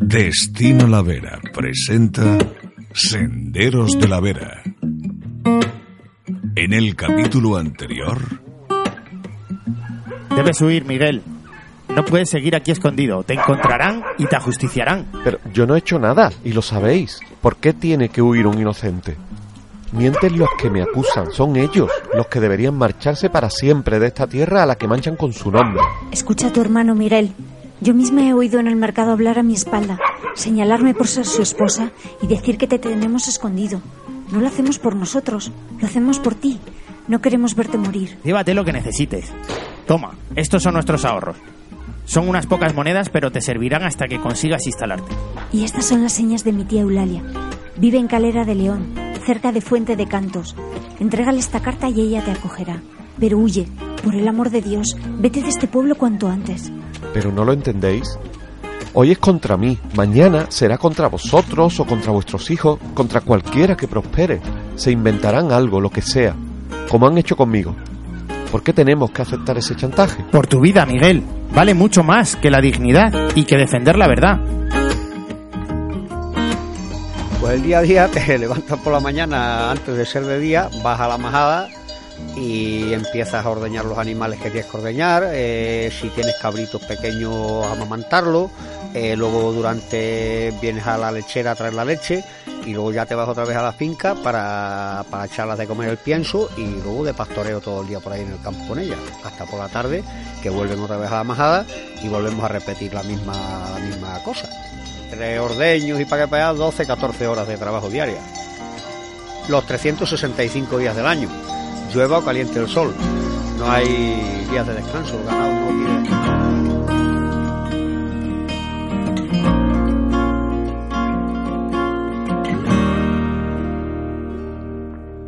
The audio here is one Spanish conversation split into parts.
Destino La Vera presenta Senderos de la Vera. En el capítulo anterior, Debes huir, Miguel. No puedes seguir aquí escondido. Te encontrarán y te ajusticiarán. Pero yo no he hecho nada, y lo sabéis. ¿Por qué tiene que huir un inocente? Mienten los que me acusan, son ellos los que deberían marcharse para siempre de esta tierra a la que manchan con su nombre. Escucha a tu hermano Miguel. Yo misma he oído en el mercado hablar a mi espalda, señalarme por ser su esposa y decir que te tenemos escondido. No lo hacemos por nosotros, lo hacemos por ti. No queremos verte morir. Llévate lo que necesites. Toma, estos son nuestros ahorros. Son unas pocas monedas, pero te servirán hasta que consigas instalarte. Y estas son las señas de mi tía Eulalia. Vive en Calera de León, cerca de Fuente de Cantos. Entrégale esta carta y ella te acogerá. Pero huye, por el amor de Dios, vete de este pueblo cuanto antes. Pero no lo entendéis. Hoy es contra mí, mañana será contra vosotros o contra vuestros hijos, contra cualquiera que prospere. Se inventarán algo, lo que sea, como han hecho conmigo. ¿Por qué tenemos que aceptar ese chantaje? Por tu vida, Miguel. Vale mucho más que la dignidad y que defender la verdad. Pues el día a día te levantas por la mañana antes de ser de día, vas a la majada y empiezas a ordeñar los animales que tienes que ordeñar, eh, si tienes cabritos pequeños amamantarlos, eh, luego durante vienes a la lechera a traer la leche y luego ya te vas otra vez a la finca para, para echarlas de comer el pienso y luego de pastoreo todo el día por ahí en el campo con ellas, hasta por la tarde que vuelven otra vez a la majada y volvemos a repetir la misma, la misma cosa. Entre ordeños y para que pagar 12, 14 horas de trabajo diaria. Los 365 días del año llueva o caliente el sol. No hay días de descanso, el ganado no tiene.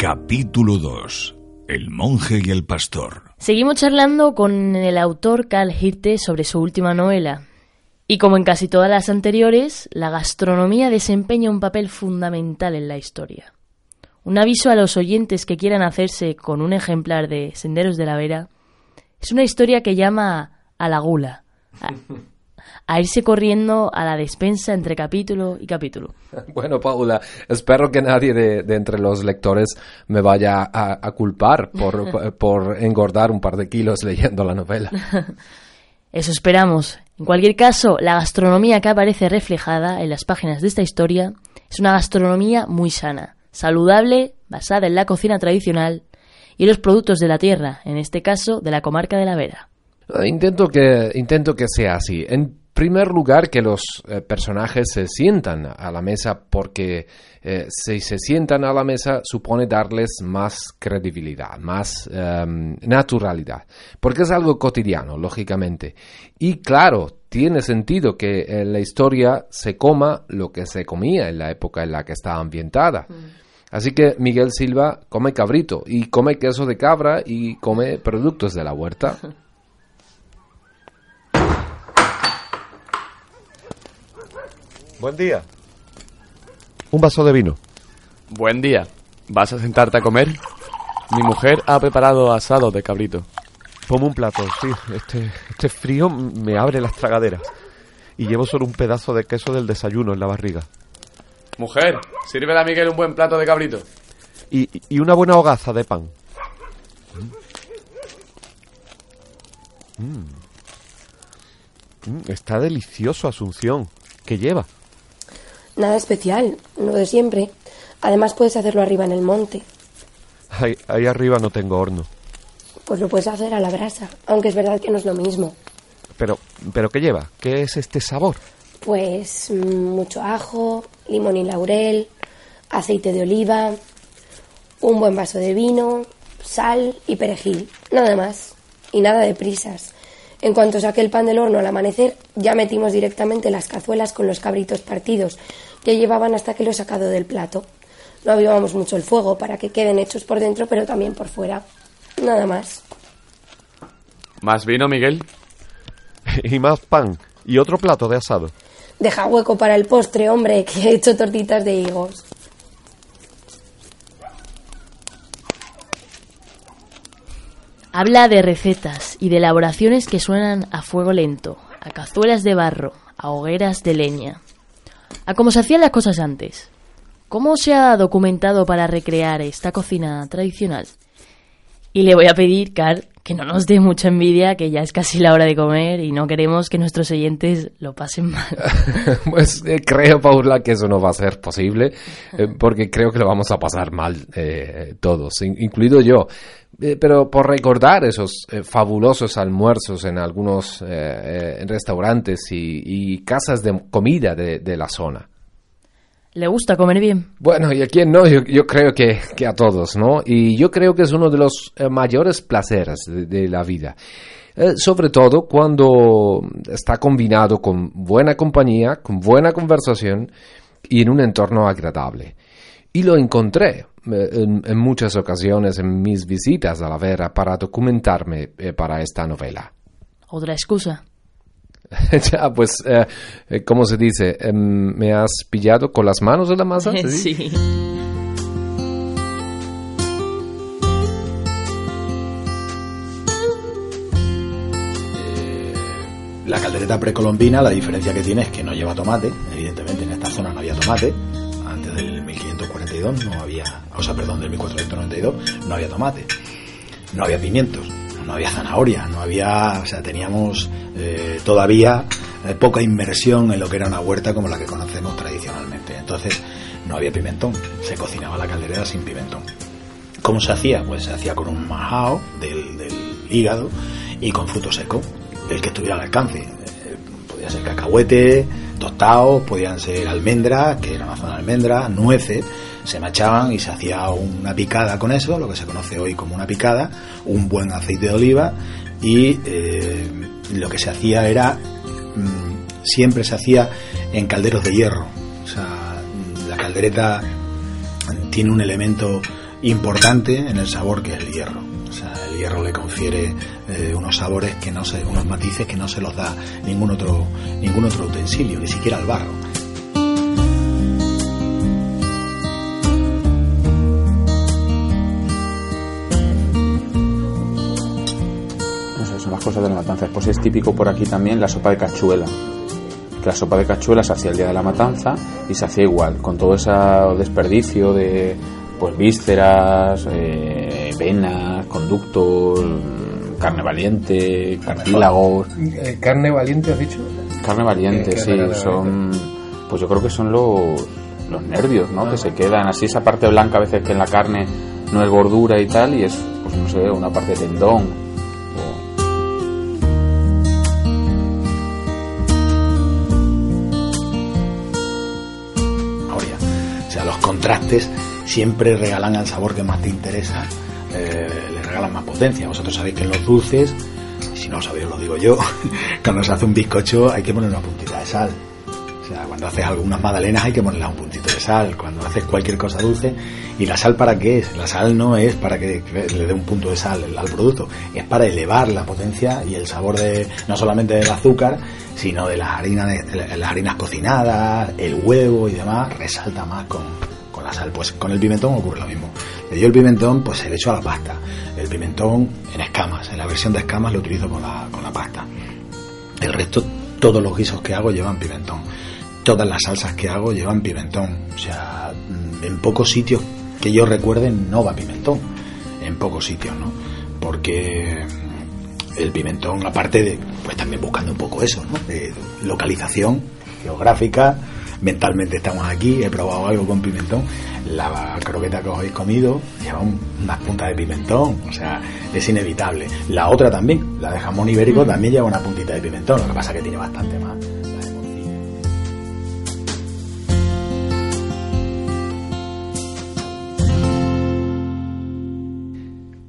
capítulo 2. El monje y el pastor. Seguimos charlando con el autor Carl Hirte sobre su última novela. Y como en casi todas las anteriores, la gastronomía desempeña un papel fundamental en la historia. Un aviso a los oyentes que quieran hacerse con un ejemplar de Senderos de la Vera es una historia que llama a la gula, a, a irse corriendo a la despensa entre capítulo y capítulo. Bueno, Paula, espero que nadie de, de entre los lectores me vaya a, a culpar por, por engordar un par de kilos leyendo la novela. Eso esperamos. En cualquier caso, la gastronomía que aparece reflejada en las páginas de esta historia es una gastronomía muy sana, saludable, basada en la cocina tradicional y los productos de la tierra, en este caso de la comarca de la Vera. Intento que, intento que sea así. En primer lugar, que los eh, personajes se sientan a la mesa porque eh, si se sientan a la mesa supone darles más credibilidad, más em, naturalidad, porque es algo cotidiano, lógicamente. Y claro, tiene sentido que en la historia se coma lo que se comía en la época en la que está ambientada. Así que Miguel Silva come cabrito y come queso de cabra y come productos de la huerta. Buen día. Un vaso de vino. Buen día. ¿Vas a sentarte a comer? Mi mujer ha preparado asado de cabrito. Ponme un plato, sí. Este, este frío me abre las tragaderas. Y llevo solo un pedazo de queso del desayuno en la barriga. Mujer, sírvele a Miguel un buen plato de cabrito. Y, y una buena hogaza de pan. Mm. Mm, Está delicioso, Asunción. ¿Qué lleva? Nada especial, lo de siempre. Además puedes hacerlo arriba en el monte. Ahí, ahí arriba no tengo horno. Pues lo puedes hacer a la brasa, aunque es verdad que no es lo mismo. Pero, ¿pero qué lleva? ¿Qué es este sabor? Pues mm, mucho ajo, limón y laurel, aceite de oliva, un buen vaso de vino, sal y perejil. Nada más. Y nada de prisas. En cuanto saqué el pan del horno al amanecer, ya metimos directamente las cazuelas con los cabritos partidos, que llevaban hasta que lo he sacado del plato. No avivamos mucho el fuego para que queden hechos por dentro, pero también por fuera. Nada más. ¿Más vino, Miguel? y más pan. Y otro plato de asado. Deja hueco para el postre, hombre, que he hecho tortitas de higos. Habla de recetas y de elaboraciones que suenan a fuego lento, a cazuelas de barro, a hogueras de leña. a cómo se hacían las cosas antes. ¿Cómo se ha documentado para recrear esta cocina tradicional? Y le voy a pedir, Carl, que no nos dé mucha envidia, que ya es casi la hora de comer y no queremos que nuestros oyentes lo pasen mal. pues eh, creo, Paula, que eso no va a ser posible, eh, porque creo que lo vamos a pasar mal eh, todos, in- incluido yo. Eh, pero por recordar esos eh, fabulosos almuerzos en algunos eh, eh, restaurantes y, y casas de comida de, de la zona. ¿Le gusta comer bien? Bueno, y a quién no, yo, yo creo que, que a todos, ¿no? Y yo creo que es uno de los eh, mayores placeres de, de la vida. Sobre todo cuando está combinado con buena compañía, con buena conversación y en un entorno agradable. Y lo encontré en, en muchas ocasiones en mis visitas a la Vera para documentarme eh, para esta novela. Otra excusa. ya, pues, eh, eh, ¿cómo se dice? Em, ¿Me has pillado con las manos en la masa? ¿Se dice? sí. La caldereta precolombina, la diferencia que tiene es que no lleva tomate. Evidentemente en esta zona no había tomate. Antes del 1542 no había, o sea, perdón, del 1492 no había tomate. No había pimientos, no había zanahoria, no había, o sea, teníamos eh, todavía eh, poca inmersión en lo que era una huerta como la que conocemos tradicionalmente. Entonces no había pimentón, se cocinaba la caldereta sin pimentón. ¿Cómo se hacía? Pues se hacía con un majao del, hígado y con fruto seco, el que estuviera al alcance. Eh, podía ser cacahuete, tostados, podían ser almendras, que era zona de almendras, nueces, se machaban y se hacía una picada con eso, lo que se conoce hoy como una picada, un buen aceite de oliva y eh, lo que se hacía era, mm, siempre se hacía en calderos de hierro. O sea, la caldereta tiene un elemento importante en el sabor que es el hierro. O sea, el hierro le confiere eh, unos sabores que no se, unos matices que no se los da ningún otro, ningún otro utensilio, ni siquiera el barro. Las cosas de la matanza. Después es típico por aquí también la sopa de cachuela. Que la sopa de cachuela se hacía el día de la matanza y se hacía igual, con todo ese desperdicio de pues vísceras, eh, venas, conductos, carne valiente, cartílagos. Eh, ¿Carne valiente has dicho? Carne valiente, Eh, sí, carne son. Pues yo creo que son los, los nervios, ¿no? Que se quedan así, esa parte blanca a veces que en la carne no es gordura y tal, y es, pues no sé, una parte de tendón. Contrastes siempre regalan al sabor que más te interesa, eh, le regalan más potencia. Vosotros sabéis que en los dulces, si no lo sabéis os lo digo yo, cuando se hace un bizcocho hay que poner una puntita de sal. O sea, cuando haces algunas magdalenas hay que ponerle un puntito de sal. Cuando haces cualquier cosa dulce. ¿Y la sal para qué es? La sal no es para que le dé un punto de sal al producto. Es para elevar la potencia y el sabor de no solamente del azúcar, sino de las harinas, de las harinas cocinadas, el huevo y demás. Resalta más con, Pues con el pimentón ocurre lo mismo. Yo el pimentón, pues se le echo a la pasta. El pimentón en escamas. En la versión de escamas lo utilizo con la, con la pasta. El resto, todos los guisos que hago llevan pimentón. Todas las salsas que hago llevan pimentón. O sea, mm, en pocos sitios que yo recuerde no va pimentón. En pocos sitios, ¿no? Porque mm, el pimentón, aparte de, pues también buscando un poco eso, ¿no? De localización geográfica, mentalmente estamos aquí, he probado algo con pimentón, la croqueta que os habéis comido lleva un- unas puntas de pimentón, o sea, es inevitable. La otra también, la de jamón ibérico, también lleva una puntita de pimentón, lo que pasa que tiene bastante más.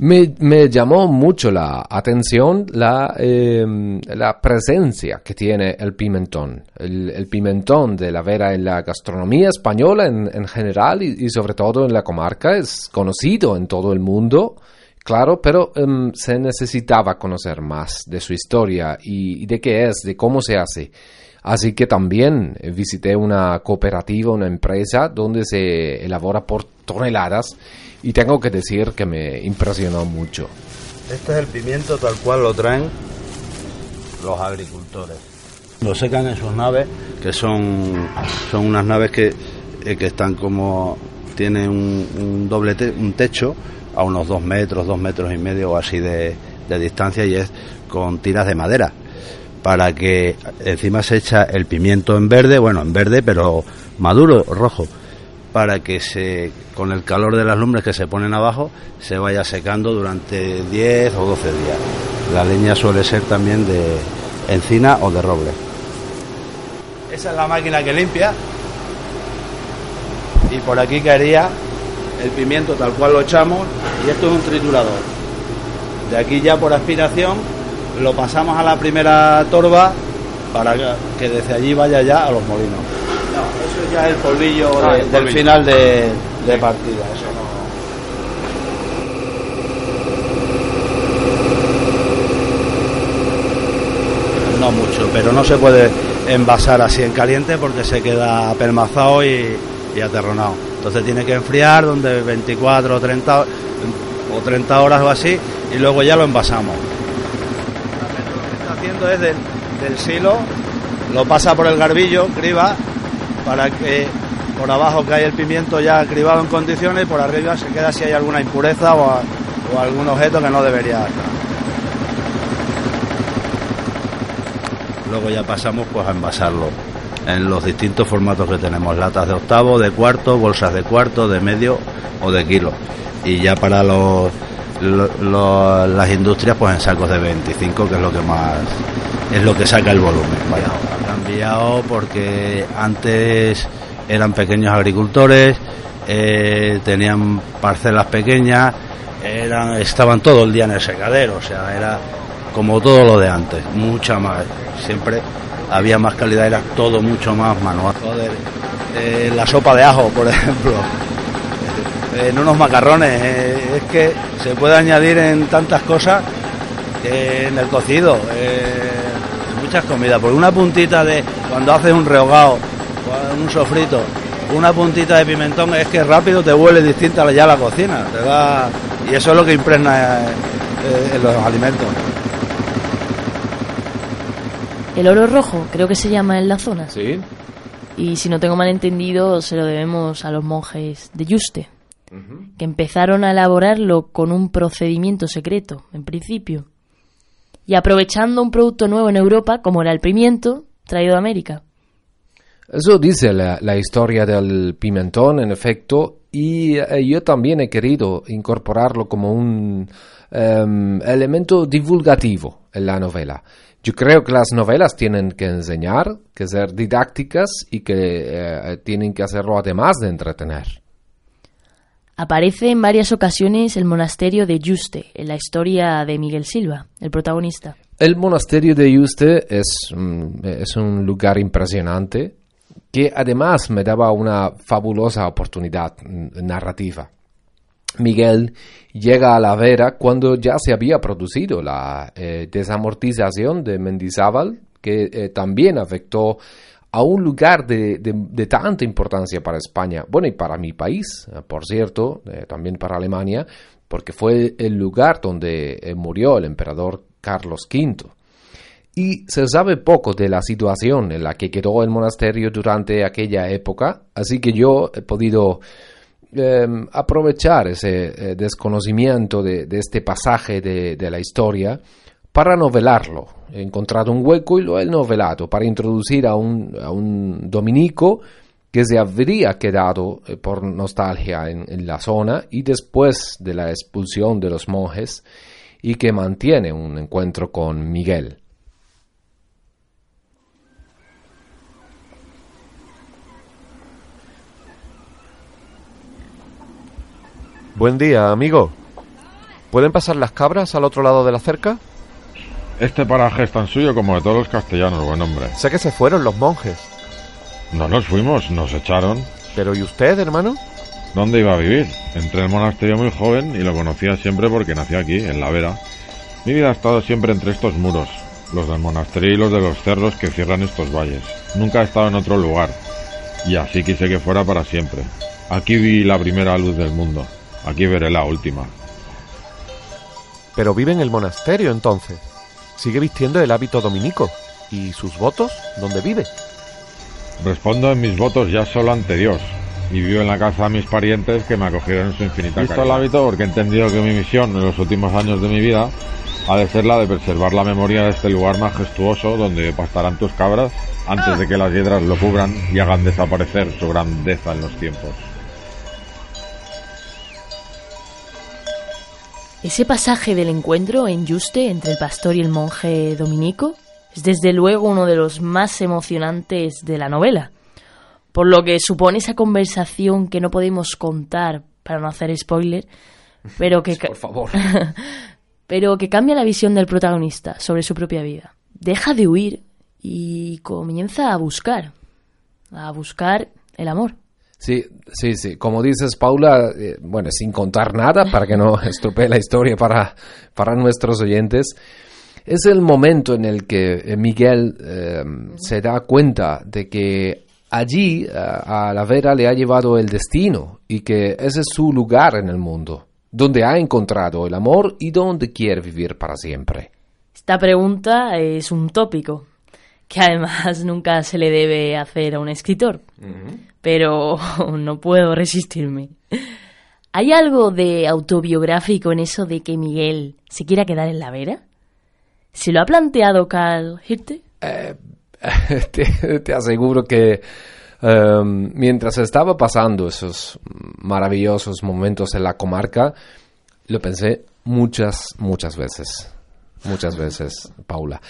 Me, me llamó mucho la atención la, eh, la presencia que tiene el pimentón. El, pimentón de la vera en la gastronomía española en, en general y, y sobre todo en la comarca es conocido en todo el mundo, claro, pero em, se necesitaba conocer más de su historia y, y de qué es, de cómo se hace. Así que también eh, visité una cooperativa, una empresa donde se elabora por toneladas y tengo que decir que me impresionó mucho. Este es el pimiento tal cual lo traen los agricultores. Lo secan en sus naves, que son, son unas naves que, eh, que están como, tienen un, un doble te- un techo a unos dos metros, dos metros y medio o así de, de distancia y es con tiras de madera para que encima se echa el pimiento en verde, bueno, en verde pero maduro, rojo, para que se con el calor de las lumbres que se ponen abajo se vaya secando durante 10 o 12 días. La leña suele ser también de encina o de roble. Esa es la máquina que limpia y por aquí caería el pimiento tal cual lo echamos y esto es un triturador. De aquí ya por aspiración lo pasamos a la primera torba para que- desde allí vaya ya a los molinos. No, eso ya es el polvillo Ah, de- el del final de, de partida. Eso no. No mucho, pero no se puede envasar así en caliente porque se queda apelmazado y, y aterronado. Entonces tiene que enfriar donde 24 o 30, o 30 horas o así y luego ya lo envasamos. Lo que está haciendo es del, del silo, lo pasa por el garbillo, criba, para que por abajo cae el pimiento ya cribado en condiciones y por arriba se queda si hay alguna impureza o, o algún objeto que no debería estar. Luego ya pasamos pues a envasarlo en los distintos formatos que tenemos, latas de octavo, de cuarto, bolsas de cuarto, de medio o de kilo. Y ya para los, las industrias pues en sacos de 25, que es lo que más es lo que saca el volumen. Ha cambiado porque antes eran pequeños agricultores, eh, tenían parcelas pequeñas, eran, estaban todo el día en el secadero, o sea, era como todo lo de antes, mucha más, siempre había más calidad, era todo mucho más manual. Joder, eh, la sopa de ajo, por ejemplo, en unos macarrones, eh, es que se puede añadir en tantas cosas que en el cocido, eh, muchas comidas, porque una puntita de, cuando haces un rehogado, un sofrito, una puntita de pimentón es que rápido te huele distinta ya la cocina, te da, y eso es lo que impregna eh, eh, en los alimentos. El oro rojo, creo que se llama en la zona. Sí. Y si no tengo mal entendido, se lo debemos a los monjes de Yuste, que empezaron a elaborarlo con un procedimiento secreto, en principio. Y aprovechando un producto nuevo en Europa, como era el pimiento, traído de América. Eso dice la, historia del pimentón, en efecto, y eh, yo también he querido incorporarlo como un em, elemento divulgativo en la novela. Yo creo que las novelas tienen que enseñar, que ser didácticas y que eh, tienen que hacerlo además de entretener. Aparece en varias ocasiones el monasterio de Yuste, en la historia de Miguel Silva, el protagonista. El monasterio de Yuste es, mm, es un lugar impresionante que además me daba una fabulosa oportunidad mm, narrativa. Miguel llega a la vera cuando ya se había producido la eh, desamortización de Mendizábal, que eh, también afectó a un lugar de, de- de tanta importancia para España, bueno, y para mi país, eh, por cierto, eh, también para Alemania, porque fue el lugar donde eh, murió el emperador Carlos V. Y se sabe poco de la situación en la que quedó el monasterio durante aquella época, así que yo he podido eh, aprovechar ese desconocimiento de, de este pasaje de la historia para novelarlo. He encontrado un hueco y lo he novelado para introducir a un, a un dominico que se habría quedado eh, por nostalgia en, en la zona y después de la expulsión de los monjes y que mantiene un encuentro con Miguel. Buen día, amigo. ¿Pueden pasar las cabras al otro lado de la cerca? Este paraje es tan suyo como de todos los castellanos, buen hombre. Sé que se fueron los monjes. No nos fuimos, nos echaron. ¿Pero y usted, hermano? ¿Dónde iba a vivir? Entré al monasterio muy joven y lo conocía siempre porque nací aquí, en la Vera. Mi vida ha estado siempre entre estos muros, los del monasterio y los de los cerros que cierran estos valles. Nunca he estado en otro lugar. Y así quise que fuera para siempre. Aquí vi la primera luz del mundo. Aquí veré la última. Pero vive en el monasterio entonces. Sigue vistiendo el hábito dominico. ¿Y sus votos? ¿Dónde vive? Respondo en mis votos ya solo ante Dios. Y vivo en la casa de mis parientes que me acogieron en su infinita Visto el hábito porque he entendido que mi misión en los últimos años de mi vida ha de ser la de preservar la memoria de este lugar majestuoso donde pastarán tus cabras antes de que las hiedras lo cubran y hagan desaparecer su grandeza en los tiempos. Ese pasaje del encuentro en Juste entre el pastor y el monje dominico es desde luego uno de los más emocionantes de la novela, por lo que supone esa conversación que no podemos contar para no hacer spoiler, pero que por favor, pero que cambia la visión del protagonista sobre su propia vida. Deja de huir y comienza a buscar, a buscar el amor. Sí, sí, sí. Como dices, Paula, eh, bueno, sin contar nada para que no estropee la historia para, para nuestros oyentes, es el momento en el que eh, Miguel eh, se da cuenta de que allí a la Vera le ha llevado el destino y que ese es su lugar en el mundo, donde ha encontrado el amor y donde quiere vivir para siempre. Esta pregunta es un tópico que además nunca se le debe hacer a un escritor pero no puedo resistirme. ¿Hay algo de autobiográfico en eso de que Miguel se quiera quedar en la vera? ¿Se lo ha planteado Carl Hirte? Eh, te, aseguro que em, mientras estaba pasando esos maravillosos momentos en la comarca, lo pensé muchas, muchas veces. Muchas veces, Paula.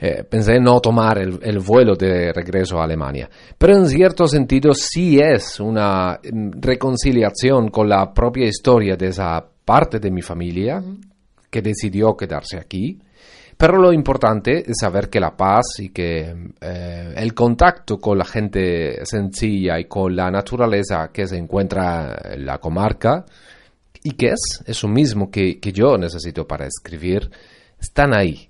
Eh, pensé no tomar el, vuelo de regreso a Alemania. Pero en cierto sentido sí es una mm, reconciliación con la propia historia de esa parte de mi familia que decidió quedarse aquí. Pero lo importante es saber que la paz y que eh, el contacto con la gente sencilla y con la naturaleza que se encuentra en la comarca y que es eso mismo que, que yo necesito para escribir, están ahí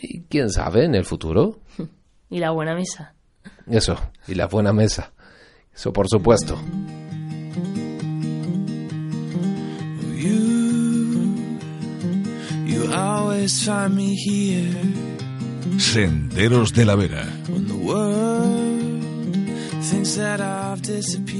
y quién sabe en el futuro. Y la buena mesa. Eso, y la buena mesa. Eso por supuesto. Senderos de la Vera.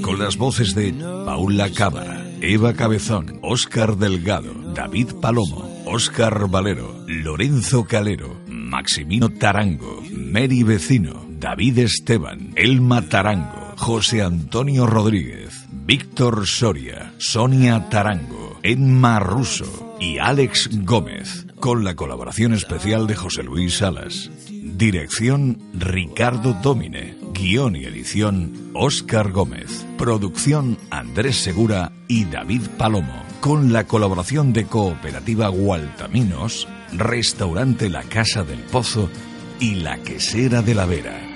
Con las voces de Paula Cámara, Eva Cabezón, Óscar Delgado, David Palomo, Óscar Valero, Lorenzo Calero, Maximino Tarango, Mary Vecino, David Esteban, Elma Tarango, José Antonio Rodríguez, Víctor Soria, Sonia Tarango, Emma Russo y Alex Gómez, con la colaboración especial de José Luis Salas. Dirección Ricardo Domine. Guión y edición Óscar Gómez. Producción Andrés Segura y David Palomo. Con la colaboración de Cooperativa Gualtaminos, Restaurante La Casa del Pozo y La Quesera de la Vera.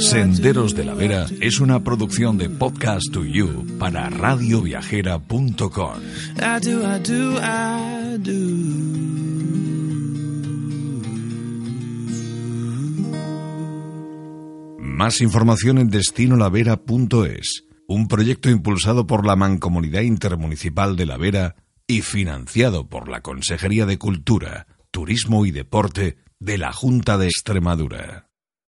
Senderos de la Vera es una producción de Podcast to You para radioviajera.com. Más información en destinolavera.es, un proyecto impulsado por la Mancomunidad Intermunicipal de La Vera y financiado por la Consejería de Cultura, Turismo y Deporte de la Junta de Extremadura.